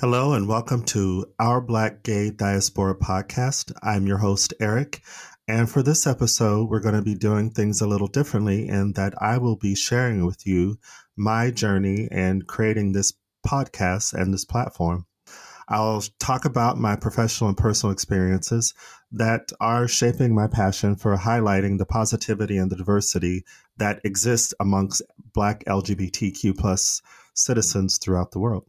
Hello and welcome to our Black Gay Diaspora podcast. I'm your host, Eric. And for this episode, we're going to be doing things a little differently in that I will be sharing with you my journey and creating this podcast and this platform. I'll talk about my professional and personal experiences that are shaping my passion for highlighting the positivity and the diversity that exists amongst Black LGBTQ plus citizens throughout the world.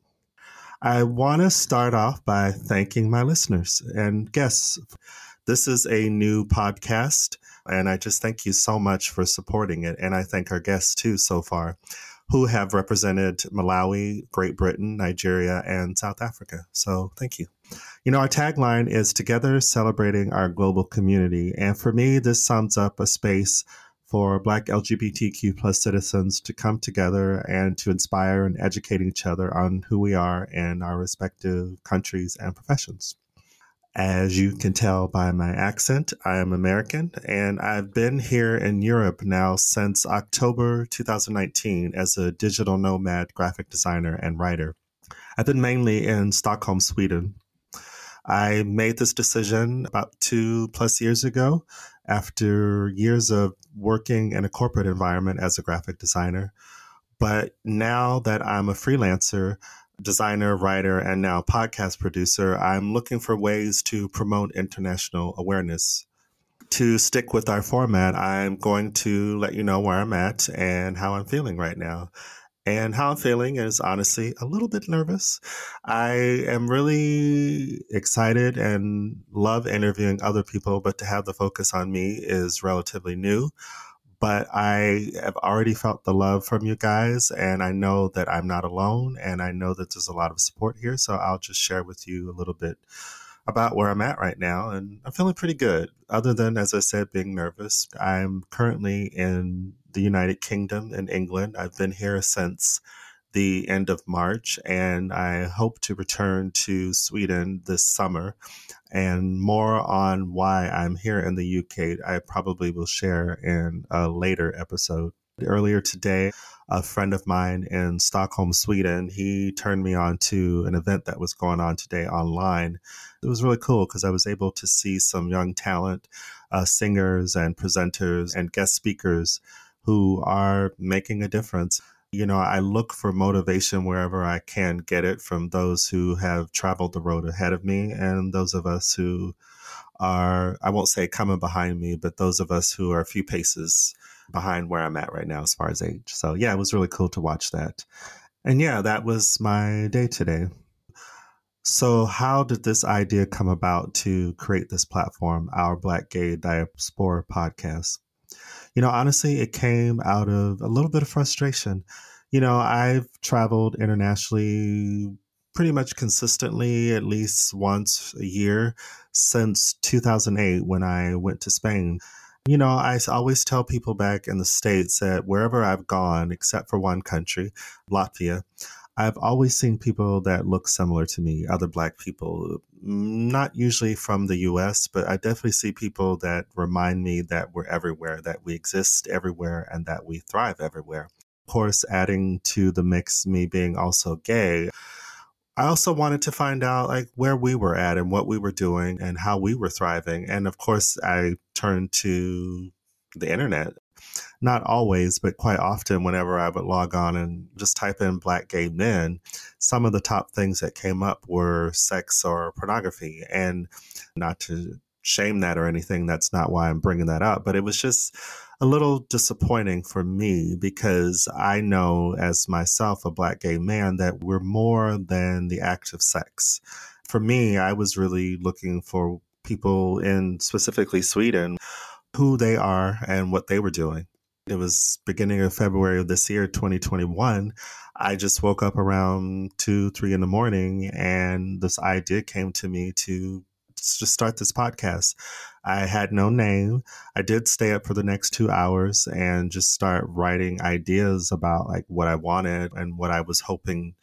I want to start off by thanking my listeners and guests. This is a new podcast, and I just thank you so much for supporting it. And I thank our guests too so far, who have represented Malawi, Great Britain, Nigeria, and South Africa. So thank you. You know, our tagline is Together Celebrating Our Global Community. And for me, this sums up a space for Black LGBTQ plus citizens to come together and to inspire and educate each other on who we are in our respective countries and professions. As you can tell by my accent, I am American and I've been here in Europe now since October 2019 as a digital nomad graphic designer and writer. I've been mainly in Stockholm, Sweden. I made this decision about two plus years ago after years of working in a corporate environment as a graphic designer. But now that I'm a freelancer, designer, writer, and now podcast producer, I'm looking for ways to promote international awareness. To stick with our format, I'm going to let you know where I'm at and how I'm feeling right now. And how I'm feeling is honestly a little bit nervous. I am really excited and love interviewing other people, but to have the focus on me is relatively new. But I have already felt the love from you guys, and I know that I'm not alone, and I know that there's a lot of support here. So I'll just share with you a little bit about where I'm at right now, and I'm feeling pretty good. Other than, as I said, being nervous, I'm currently in the United Kingdom in England. I've been here since the end of March, and I hope to return to Sweden this summer. And more on why I'm here in the UK, I probably will share in a later episode. Earlier today, a friend of mine in Stockholm, Sweden, he turned me on to an event that was going on today online. It was really cool because I was able to see some young talent, uh, singers and presenters and guest speakers who are making a difference. You know, I look for motivation wherever I can get it from those who have traveled the road ahead of me and those of us who are, I won't say coming behind me, but those of us who are a few paces behind where I'm at right now as far as age. So, yeah, it was really cool to watch that. And yeah, that was my day today. So, how did this idea come about to create this platform, our Black Gay Diaspora podcast? You know, honestly, it came out of a little bit of frustration. You know, I've traveled internationally pretty much consistently at least once a year since 2008 when I went to Spain. You know, I always tell people back in the States that wherever I've gone, except for one country, Latvia, I've always seen people that look similar to me, other Black people, mm, not usually from the US, but I definitely see people that remind me that we're everywhere, that we exist everywhere, and that we thrive everywhere. Of course, adding to the mix, me being also gay, I also wanted to find out like where we were at and what we were doing and how we were thriving. And of course, I turned to the internet not always, but quite often, whenever I would log on and just type in black gay men, some of the top things that came up were sex or pornography. And not to shame that or anything, that's not why I'm bringing that up, but it was just a little disappointing for me because I know as myself, a black gay man, that we're more than the act of sex. For me, I was really looking for people in specifically Sweden who they are and what they were doing. It was beginning of February of this year, 2021. I just woke up around two, three in the morning, and this idea came to me to just start this podcast. I had no name. I did stay up for the next two hours and just start writing ideas about like what I wanted and what I was hoping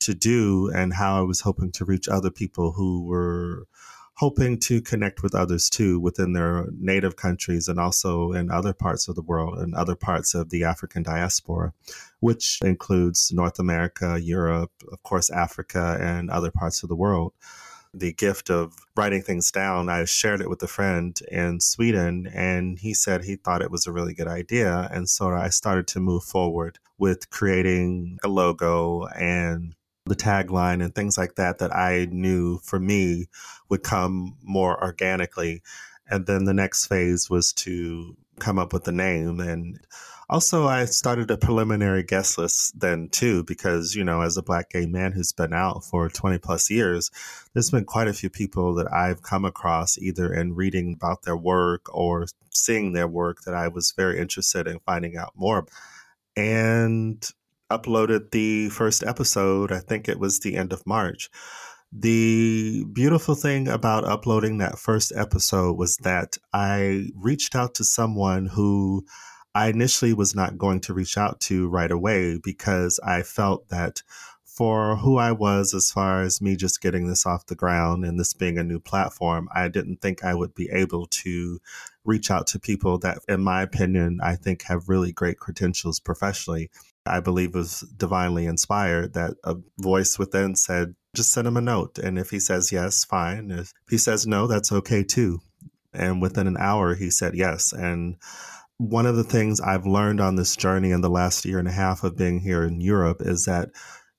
to do and how I was hoping to reach other people who were hoping to connect with others too within their native countries and also in other parts of the world and other parts of the African diaspora, which includes North America, Europe, of course, Africa, and other parts of the world the gift of writing things down, I shared it with a friend in Sweden, and he said he thought it was a really good idea. And so I started to move forward with creating a logo and the tagline and things like that that I knew for me would come more organically. And then the next phase was to come up with the name. And also, I started a preliminary guest list then too, because, you know, as a black gay man who's been out for 20 plus years, there's been quite a few people that I've come across either in reading about their work or seeing their work that I was very interested in finding out more. And uploaded the first episode, I think it was the end of March. The beautiful thing about uploading that first episode was that I reached out to someone who I initially was not going to reach out to right away because I felt that for who I was, as far as me just getting this off the ground and this being a new platform, I didn't think I would be able to reach out to people that, in my opinion, I think have really great credentials professionally. I believe was divinely inspired that a voice within said, just send him a note. And if he says yes, fine. If he says no, that's okay too. And within an hour, he said yes. And one of the things I've learned on this journey in the last year and a half of being here in Europe is that,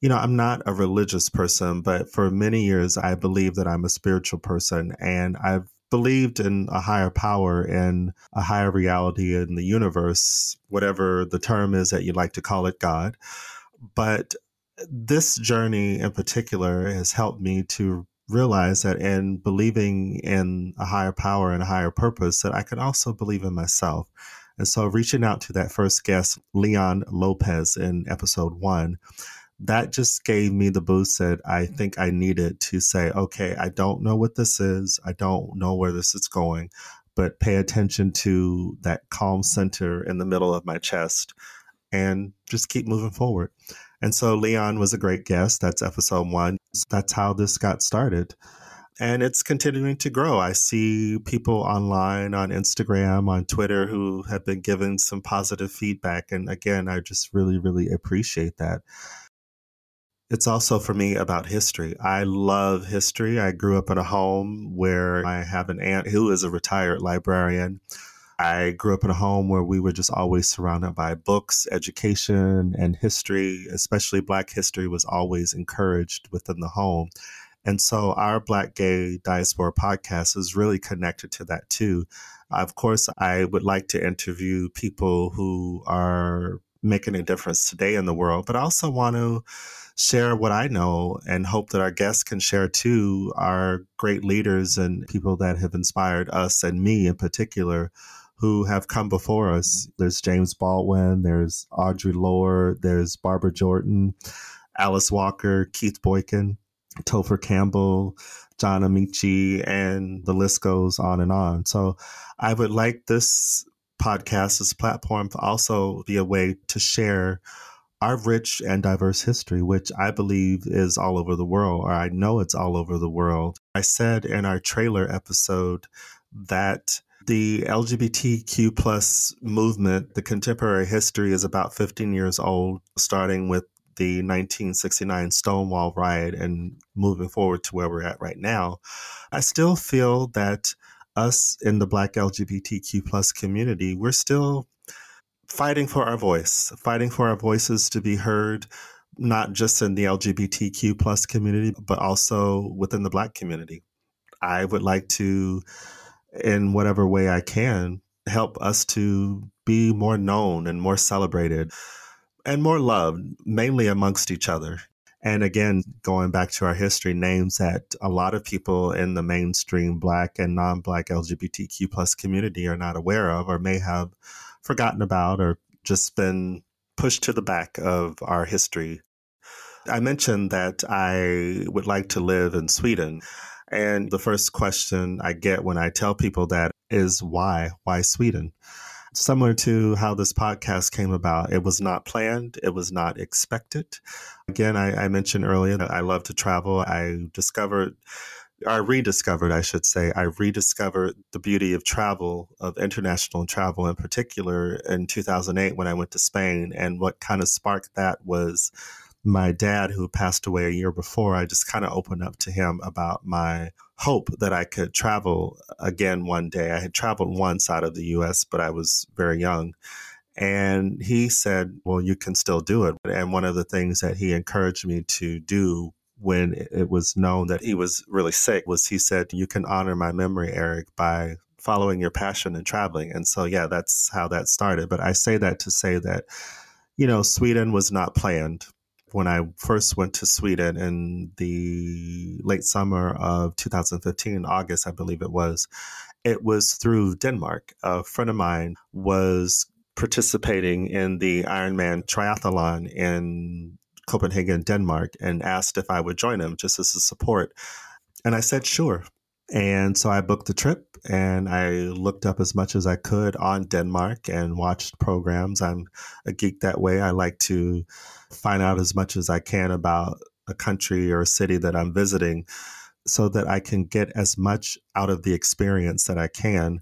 you know, I'm not a religious person, but for many years, I believe that I'm a spiritual person. And I've believed in a higher power and a higher reality in the universe, whatever the term is that you like to call it, God. But this journey in particular has helped me to realize that in believing in a higher power and a higher purpose, that I can also believe in myself. And so reaching out to that first guest, Leon Lopez in episode one, that just gave me the boost that I think I needed to say, okay, I don't know what this is. I don't know where this is going, but pay attention to that calm center in the middle of my chest and just keep moving forward. And so Leon was a great guest. That's episode one. That's how this got started and it's continuing to grow. I see people online on Instagram, on Twitter who have been given some positive feedback. And again, I just really, really appreciate that. It's also for me about history. I love history. I grew up in a home where I have an aunt who is a retired librarian. I grew up in a home where we were just always surrounded by books, education, and history, especially Black history was always encouraged within the home. And so our Black Gay Diaspora podcast is really connected to that too. Of course, I would like to interview people who are making a difference today in the world, but I also want to share what I know and hope that our guests can share too our great leaders and people that have inspired us and me in particular who have come before us. There's James Baldwin, there's Audre Lorde, there's Barbara Jordan, Alice Walker, Keith Boykin. Topher Campbell, John Amaechi, and the list goes on and on. So I would like this podcast, this platform to also be a way to share our rich and diverse history, which I believe is all over the world, or I know it's all over the world. I said in our trailer episode that the LGBTQ plus movement, the contemporary history is about 15 years old, starting with the 1969 Stonewall riot and moving forward to where we're at right now, I still feel that us in the Black LGBTQ plus community, we're still fighting for our voice, fighting for our voices to be heard, not just in the LGBTQ plus community, but also within the Black community. I would like to, in whatever way I can, help us to be more known and more celebrated and more love, mainly amongst each other. And again, going back to our history, names that a lot of people in the mainstream Black and non Black LGBTQ plus community are not aware of or may have forgotten about or just been pushed to the back of our history. I mentioned that I would like to live in Sweden. And the first question I get when I tell people that is why? Why Sweden? Similar to how this podcast came about, it was not planned, it was not expected. Again, I, I mentioned earlier that I love to travel. I discovered I rediscovered, I should say, I rediscovered the beauty of travel, of international travel in particular, in 2008 when I went to Spain. And what kind of sparked that was my dad, who passed away a year before. I just kind of opened up to him about my hope that I could travel again one day. I had traveled once out of the US, but I was very young. And he said, Well, you can still do it. And one of the things that he encouraged me to do when it was known that he was really sick was he said, You can honor my memory, Eric, by following your passion and traveling. And so, yeah, that's how that started. But I say that to say that, you know, Sweden was not planned. When I first went to Sweden in the late summer of 2015, August, I believe it was, it was through Denmark. A friend of mine was participating in the Ironman triathlon in Copenhagen, Denmark, and asked if I would join him just as a support. And I said, sure. And so I booked the trip and I looked up as much as I could on Denmark and watched programs. I'm a geek that way. I like to find out as much as I can about a country or a city that I'm visiting so that I can get as much out of the experience that I can.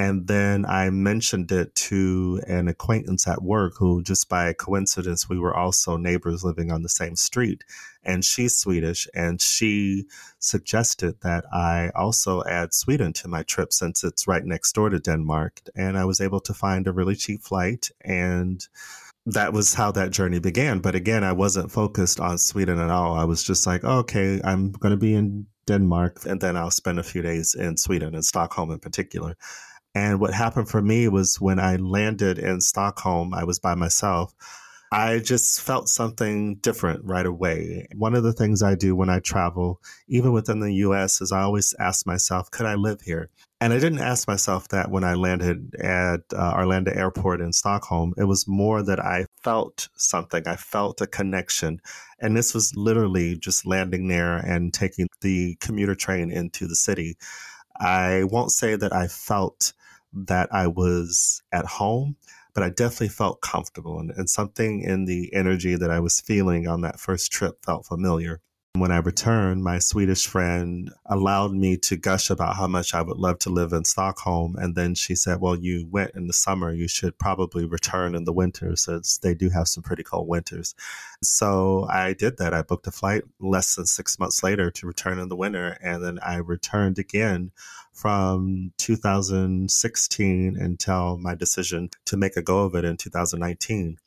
And then I mentioned it to an acquaintance at work who, just by coincidence, we were also neighbors living on the same street. And she's Swedish. And she suggested that I also add Sweden to my trip since it's right next door to Denmark. And I was able to find a really cheap flight. And that was how that journey began. But again, I wasn't focused on Sweden at all. I was just like, oh, okay, I'm going to be in Denmark and then I'll spend a few days in Sweden and Stockholm in particular. And what happened for me was when I landed in Stockholm, I was by myself. I just felt something different right away. One of the things I do when I travel, even within the US, is I always ask myself, could I live here? And I didn't ask myself that when I landed at uh, Arlanda Airport in Stockholm. It was more that I felt something. I felt a connection. And this was literally just landing there and taking the commuter train into the city. I won't say that I felt that I was at home, but I definitely felt comfortable. And, and something in the energy that I was feeling on that first trip felt familiar. When I returned, my Swedish friend allowed me to gush about how much I would love to live in Stockholm. And then she said, Well, you went in the summer. You should probably return in the winter since they do have some pretty cold winters. So I did that. I booked a flight less than six months later to return in the winter. And then I returned again from 2016 until my decision to make a go of it in 2019.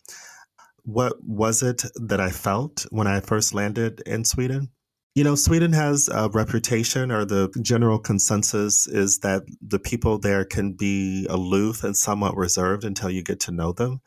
What was it that I felt when I first landed in Sweden? You know, Sweden has a reputation, or the general consensus is that the people there can be aloof and somewhat reserved until you get to know them.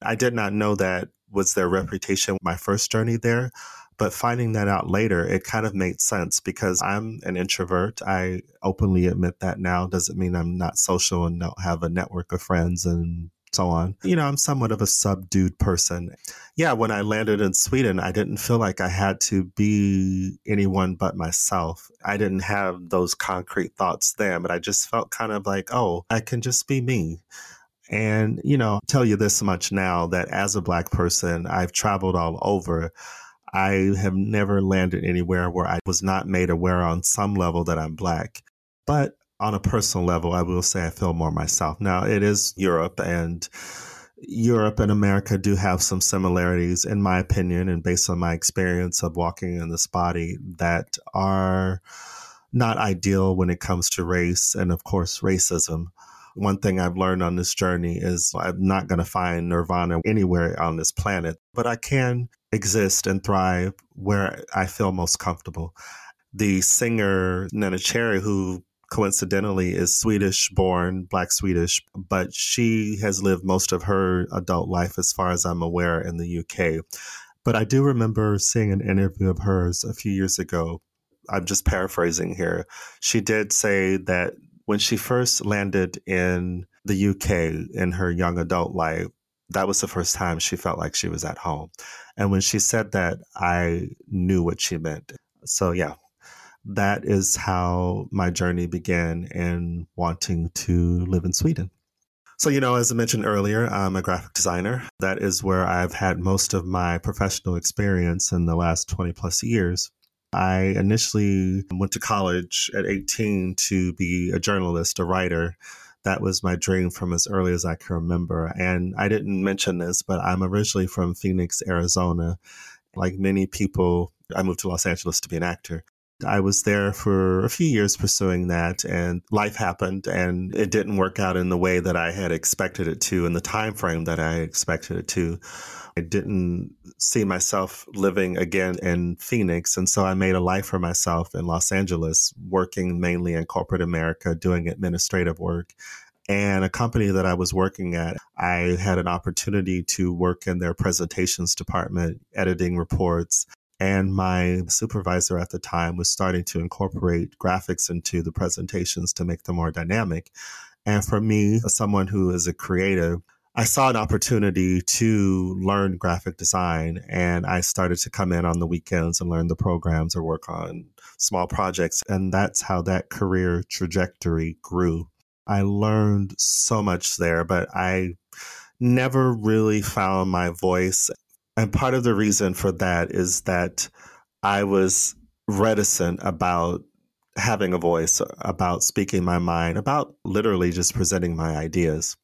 I did not know that was their reputation my first journey there. But finding that out later, it kind of made sense because I'm an introvert. I openly admit that now. Doesn't mean I'm not social and don't have a network of friends and so on. You know, I'm somewhat of a subdued person. Yeah, when I landed in Sweden, I didn't feel like I had to be anyone but myself. I didn't have those concrete thoughts then, but I just felt kind of like, oh, I can just be me. And, you know, tell you this much now that as a black person, I've traveled all over. I have never landed anywhere where I was not made aware on some level that I'm black. But on a personal level, I will say I feel more myself. Now, it is Europe, and Europe and America do have some similarities, in my opinion, and based on my experience of walking in this body, that are not ideal when it comes to race and, of course, racism. One thing I've learned on this journey is I'm not going to find nirvana anywhere on this planet, but I can exist and thrive where I feel most comfortable. The singer Neneh Cherry, who coincidentally is Swedish born, black Swedish, but she has lived most of her adult life, as far as I'm aware, in the UK. But I do remember seeing an interview of hers a few years ago. I'm just paraphrasing here. She did say that when she first landed in the UK in her young adult life, that was the first time she felt like she was at home. And when she said that, I knew what she meant. So, yeah, that is how my journey began in wanting to live in Sweden. So, you know, as I mentioned earlier, I'm a graphic designer. That is where I've had most of my professional experience in the last 20 plus years. I initially went to college at 18 to be a journalist, a writer. That was my dream from as early as I can remember. And I didn't mention this, but I'm originally from Phoenix, Arizona. Like many people, I moved to Los Angeles to be an actor. I was there for a few years pursuing that and life happened and it didn't work out in the way that I had expected it to in the time frame that I expected it to. I didn't see myself living again in Phoenix and so I made a life for myself in Los Angeles working mainly in corporate America doing administrative work and a company that I was working at, I had an opportunity to work in their presentations department, editing reports, and my supervisor at the time was starting to incorporate graphics into the presentations to make them more dynamic. And for me, as someone who is a creative, I saw an opportunity to learn graphic design and I started to come in on the weekends and learn the programs or work on small projects. And that's how that career trajectory grew. I learned so much there, but I never really found my voice and part of the reason for that is that I was reticent about having a voice, about speaking my mind, about literally just presenting my ideas.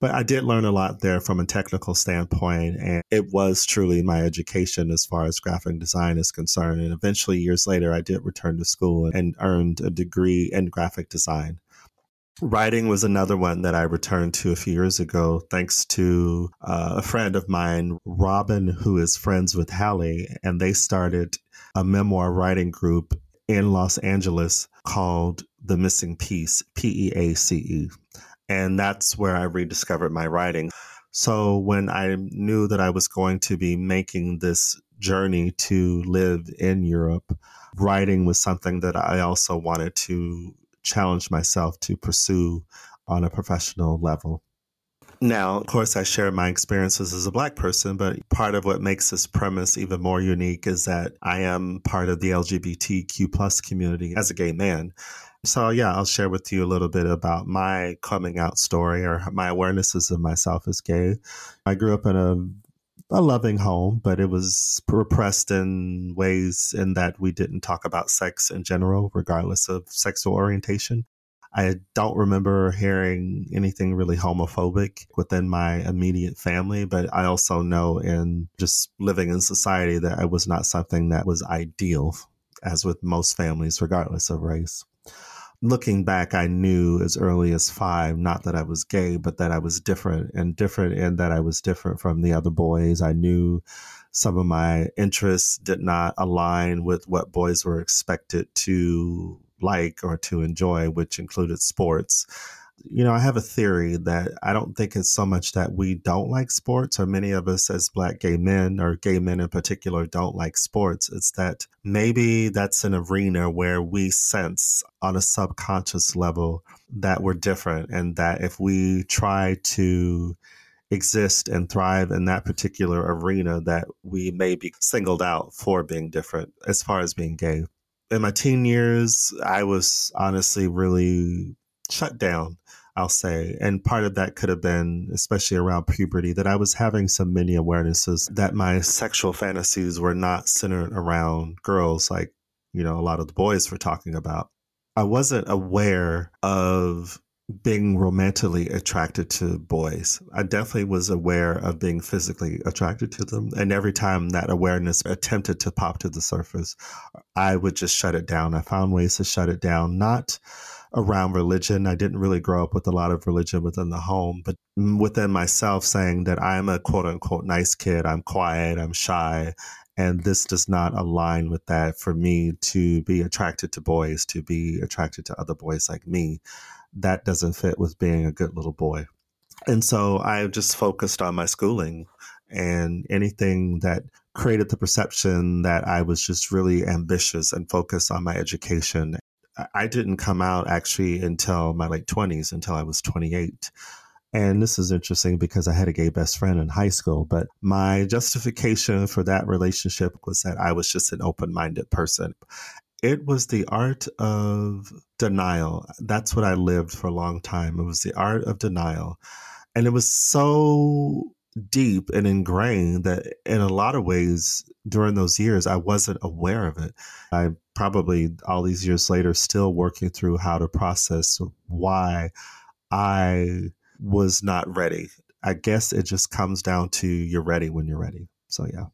But I did learn a lot there from a technical standpoint, and it was truly my education as far as graphic design is concerned. And eventually, years later, I did return to school and earned a degree in graphic design. Writing was another one that I returned to a few years ago, thanks to uh, a friend of mine, Robin, who is friends with Hallie, and they started a memoir writing group in Los Angeles called The Missing Piece, P E A C E. And that's where I rediscovered my writing. So when I knew that I was going to be making this journey to live in Europe, writing was something that I also wanted to challenged myself to pursue on a professional level. Now, of course, I share my experiences as a Black person, but part of what makes this premise even more unique is that I am part of the LGBTQ plus community as a gay man. So, yeah, I'll share with you a little bit about my coming out story or my awarenesses of myself as gay. I grew up in a a loving home, but it was repressed in ways in that we didn't talk about sex in general, regardless of sexual orientation. I don't remember hearing anything really homophobic within my immediate family, but I also know in just living in society that it was not something that was ideal, as with most families, regardless of race looking back, I knew as early as five, not that I was gay, but that I was different and different in that I was different from the other boys. I knew some of my interests did not align with what boys were expected to like or to enjoy, which included sports you know, I have a theory that I don't think it's so much that we don't like sports, or many of us as black gay men, or gay men in particular, don't like sports. It's that maybe that's an arena where we sense on a subconscious level that we're different, and that if we try to exist and thrive in that particular arena, that we may be singled out for being different as far as being gay. In my teen years, I was honestly really shut down I'll say. And part of that could have been, especially around puberty, that I was having some many awarenesses that my sexual fantasies were not centered around girls like, you know, a lot of the boys were talking about. I wasn't aware of being romantically attracted to boys. I definitely was aware of being physically attracted to them. And every time that awareness attempted to pop to the surface, I would just shut it down. I found ways to shut it down, not around religion. I didn't really grow up with a lot of religion within the home, but within myself saying that I'm a quote unquote nice kid, I'm quiet, I'm shy. And this does not align with that for me to be attracted to boys, to be attracted to other boys like me. That doesn't fit with being a good little boy. And so I just focused on my schooling and anything that created the perception that I was just really ambitious and focused on my education I didn't come out actually until my late 20s, until I was 28. And this is interesting because I had a gay best friend in high school, but my justification for that relationship was that I was just an open minded person. It was the art of denial. That's what I lived for a long time. It was the art of denial. And it was so deep and ingrained that in a lot of ways during those years I wasn't aware of it. I probably all these years later still working through how to process why I was not ready. I guess it just comes down to you're ready when you're ready. So yeah.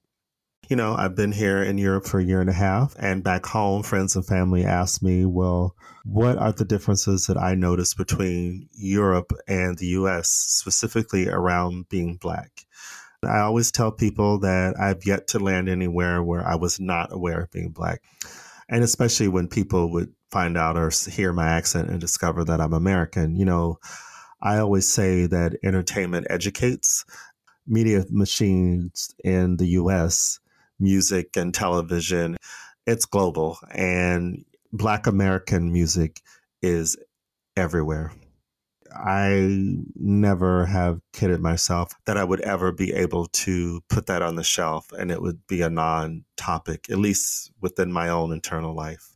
You know, I've been here in Europe for a year and a half, and back home, friends and family ask me, well, what are the differences that I notice between Europe and the US, specifically around being Black? I always tell people that I've yet to land anywhere where I was not aware of being Black. And especially when people would find out or hear my accent and discover that I'm American, you know, I always say that entertainment educates. Media machines in the US music and television, it's global. And Black American music is everywhere. I never have kidded myself that I would ever be able to put that on the shelf and it would be a non topic, at least within my own internal life.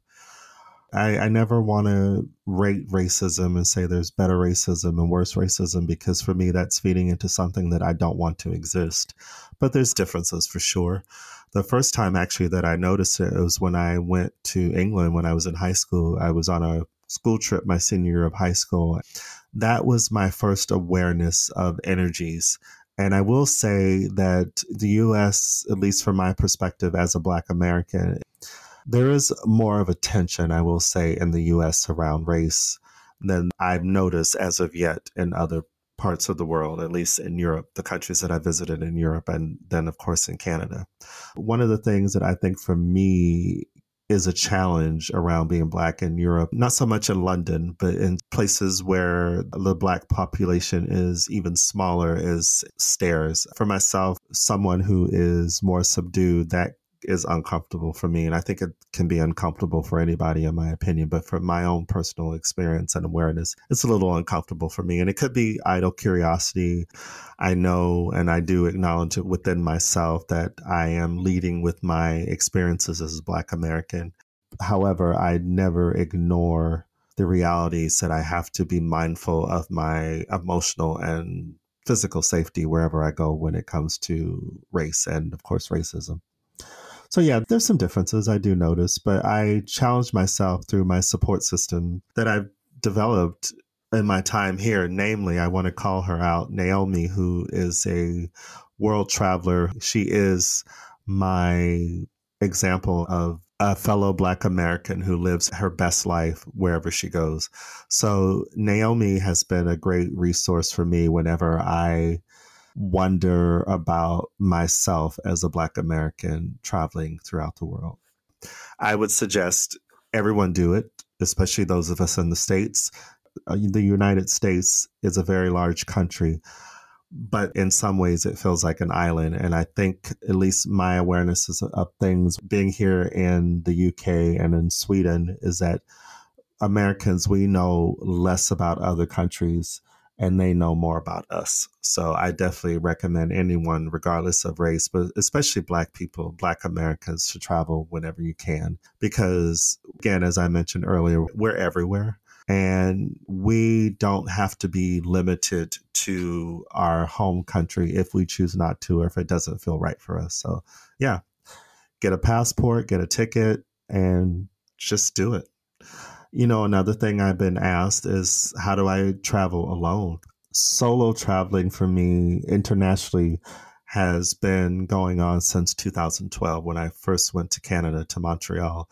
I, I never want to rate racism and say there's better racism and worse racism because for me, that's feeding into something that I don't want to exist. But there's differences for sure. The first time actually that I noticed it was when I went to England when I was in high school. I was on a school trip my senior year of high school. That was my first awareness of energies. And I will say that the US, at least from my perspective as a Black American, there is more of a tension, I will say, in the US around race than I've noticed as of yet in other parts of the world, at least in Europe, the countries that I visited in Europe, and then, of course, in Canada. One of the things that I think for me is a challenge around being black in Europe, not so much in London, but in places where the black population is even smaller, is stares. For myself, someone who is more subdued, that is uncomfortable for me. And I think it can be uncomfortable for anybody, in my opinion. But from my own personal experience and awareness, it's a little uncomfortable for me. And it could be idle curiosity. I know and I do acknowledge it within myself that I am leading with my experiences as a Black American. However, I never ignore the realities that I have to be mindful of my emotional and physical safety wherever I go when it comes to race and, of course, racism. So yeah, there's some differences I do notice, but I challenge myself through my support system that I've developed in my time here. Namely, I want to call her out, Naomi, who is a world traveler. She is my example of a fellow Black American who lives her best life wherever she goes. So Naomi has been a great resource for me whenever I wonder about myself as a Black American traveling throughout the world. I would suggest everyone do it, especially those of us in the States. Uh, the United States is a very large country, but in some ways it feels like an island. And I think, at least my awareness of things being here in the UK and in Sweden, is that Americans, we know less about other countries and they know more about us. So I definitely recommend anyone, regardless of race, but especially Black people, Black Americans, to travel whenever you can. Because, again, as I mentioned earlier, we're everywhere. And we don't have to be limited to our home country if we choose not to or if it doesn't feel right for us. So, yeah, get a passport, get a ticket, and just do it. You know, another thing I've been asked is how do I travel alone? Solo traveling for me internationally has been going on since 2012 when I first went to Canada, to Montreal.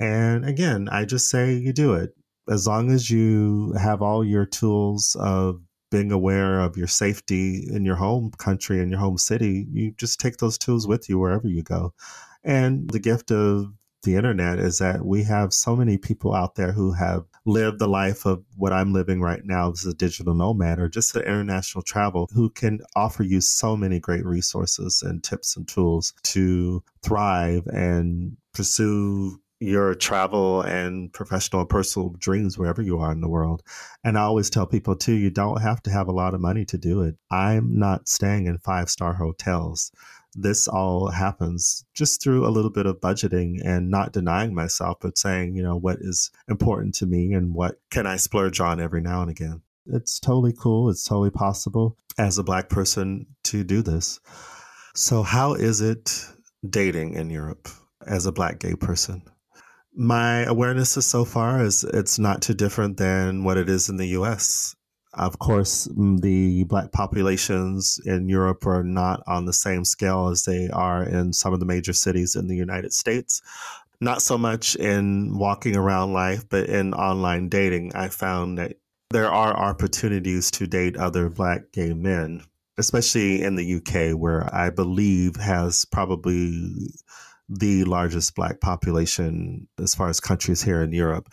And again, I just say you do it. As long as you have all your tools of being aware of your safety in your home country and your home city, you just take those tools with you wherever you go. And the gift of the internet is that we have so many people out there who have lived the life of what I'm living right now as a digital nomad or just an international travel who can offer you so many great resources and tips and tools to thrive and pursue your travel and professional and personal dreams wherever you are in the world. And I always tell people too, you don't have to have a lot of money to do it. I'm not staying in five star hotels. This all happens just through a little bit of budgeting and not denying myself, but saying, you know, what is important to me and what can I splurge on every now and again. It's totally cool. It's totally possible as a black person to do this. So, how is it dating in Europe as a black gay person? My awareness is so far is it's not too different than what it is in the US. Of course, the black populations in Europe are not on the same scale as they are in some of the major cities in the United States. Not so much in walking around life, but in online dating, I found that there are opportunities to date other black gay men, especially in the UK, where I believe has probably the largest black population as far as countries here in Europe.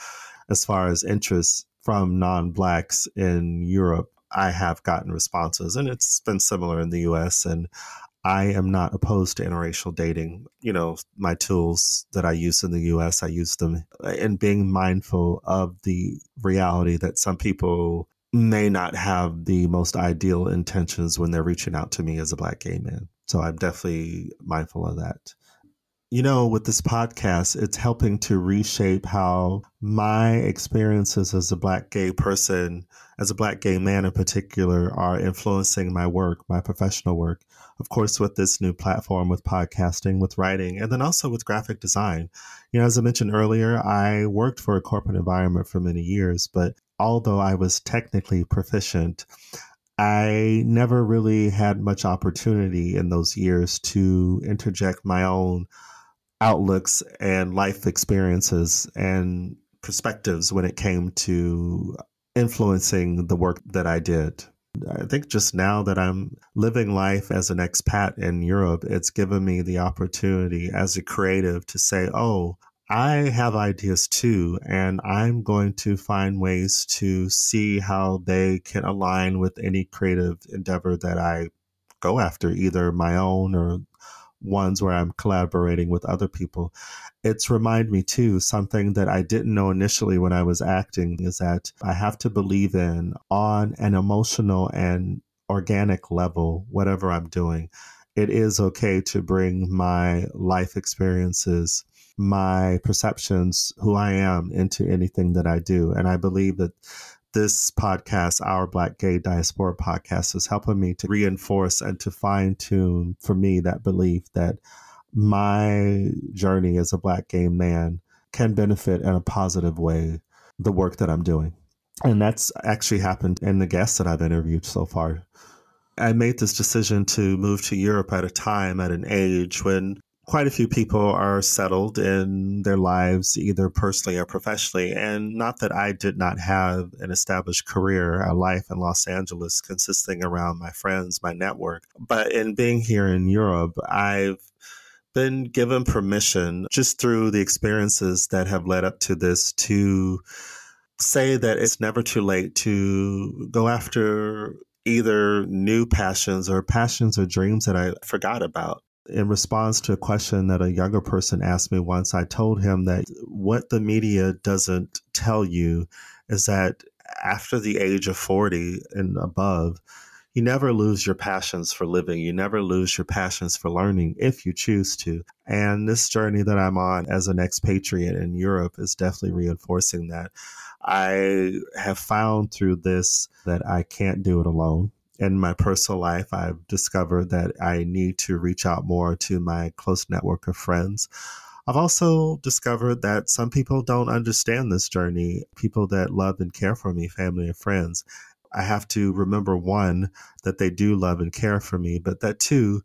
As far as interest from non blacks in Europe, I have gotten responses, and it's been similar in the US. And I am not opposed to interracial dating. You know, my tools that I use in the US, I use them in being mindful of the reality that some people may not have the most ideal intentions when they're reaching out to me as a black gay man. So I'm definitely mindful of that. You know, with this podcast, it's helping to reshape how my experiences as a black gay person, as a black gay man in particular, are influencing my work, my professional work. Of course, with this new platform, with podcasting, with writing, and then also with graphic design. You know, as I mentioned earlier, I worked for a corporate environment for many years, but although I was technically proficient, I never really had much opportunity in those years to interject my own outlooks and life experiences and perspectives when it came to influencing the work that I did. I think just now that I'm living life as an expat in Europe, it's given me the opportunity as a creative to say, oh, I have ideas too, and I'm going to find ways to see how they can align with any creative endeavor that I go after, either my own or ones where I'm collaborating with other people. It's remind me too, something that I didn't know initially when I was acting is that I have to believe in on an emotional and organic level, whatever I'm doing. It is okay to bring my life experiences, my perceptions, who I am into anything that I do. And I believe that this podcast, our Black Gay Diaspora podcast, is helping me to reinforce and to fine tune for me that belief that my journey as a Black gay man can benefit in a positive way the work that I'm doing. And that's actually happened in the guests that I've interviewed so far. I made this decision to move to Europe at a time, at an age when quite a few people are settled in their lives, either personally or professionally. And not that I did not have an established career, a life in Los Angeles consisting around my friends, my network. But in being here in Europe, I've been given permission just through the experiences that have led up to this to say that it's never too late to go after either new passions or passions or dreams that I forgot about in response to a question that a younger person asked me once, I told him that what the media doesn't tell you is that after the age of 40 and above, you never lose your passions for living. You never lose your passions for learning if you choose to. And this journey that I'm on as an expatriate in Europe is definitely reinforcing that. I have found through this that I can't do it alone in my personal life, I've discovered that I need to reach out more to my close network of friends. I've also discovered that some people don't understand this journey, people that love and care for me, family and friends. I have to remember one, that they do love and care for me, but that two,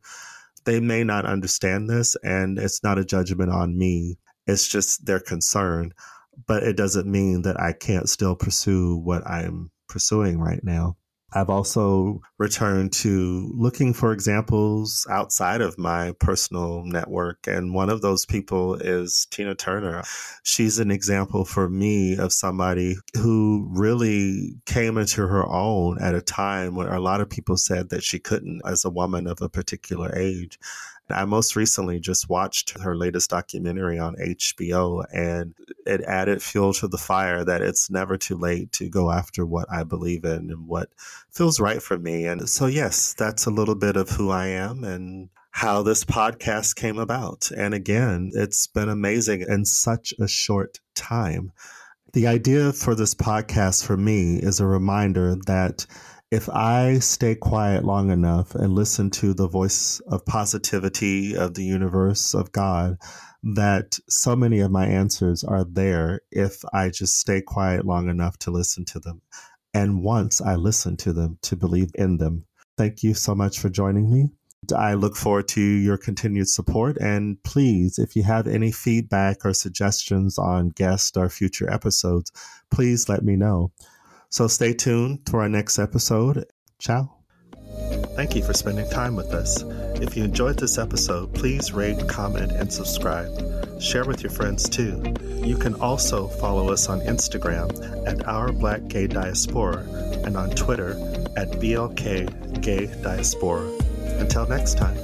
they may not understand this and it's not a judgment on me. It's just their concern. But it doesn't mean that I can't still pursue what I'm pursuing right now. I've also returned to looking for examples outside of my personal network. And one of those people is Tina Turner. She's an example for me of somebody who really came into her own at a time where a lot of people said that she couldn't as a woman of a particular age. I most recently just watched her latest documentary on HBO, and it added fuel to the fire that it's never too late to go after what I believe in and what feels right for me. And so, yes, that's a little bit of who I am and how this podcast came about. And again, it's been amazing in such a short time. The idea for this podcast for me is a reminder that if I stay quiet long enough and listen to the voice of positivity of the universe of God, that so many of my answers are there if I just stay quiet long enough to listen to them. And once I listen to them, to believe in them. Thank you so much for joining me. I look forward to your continued support. And please, if you have any feedback or suggestions on guest or future episodes, please let me know. So stay tuned to our next episode. Ciao. Thank you for spending time with us. If you enjoyed this episode, please rate, comment, and subscribe. Share with your friends too. You can also follow us on Instagram at Our Black Gay Diaspora and on Twitter at BLK Gay Diaspora. Until next time.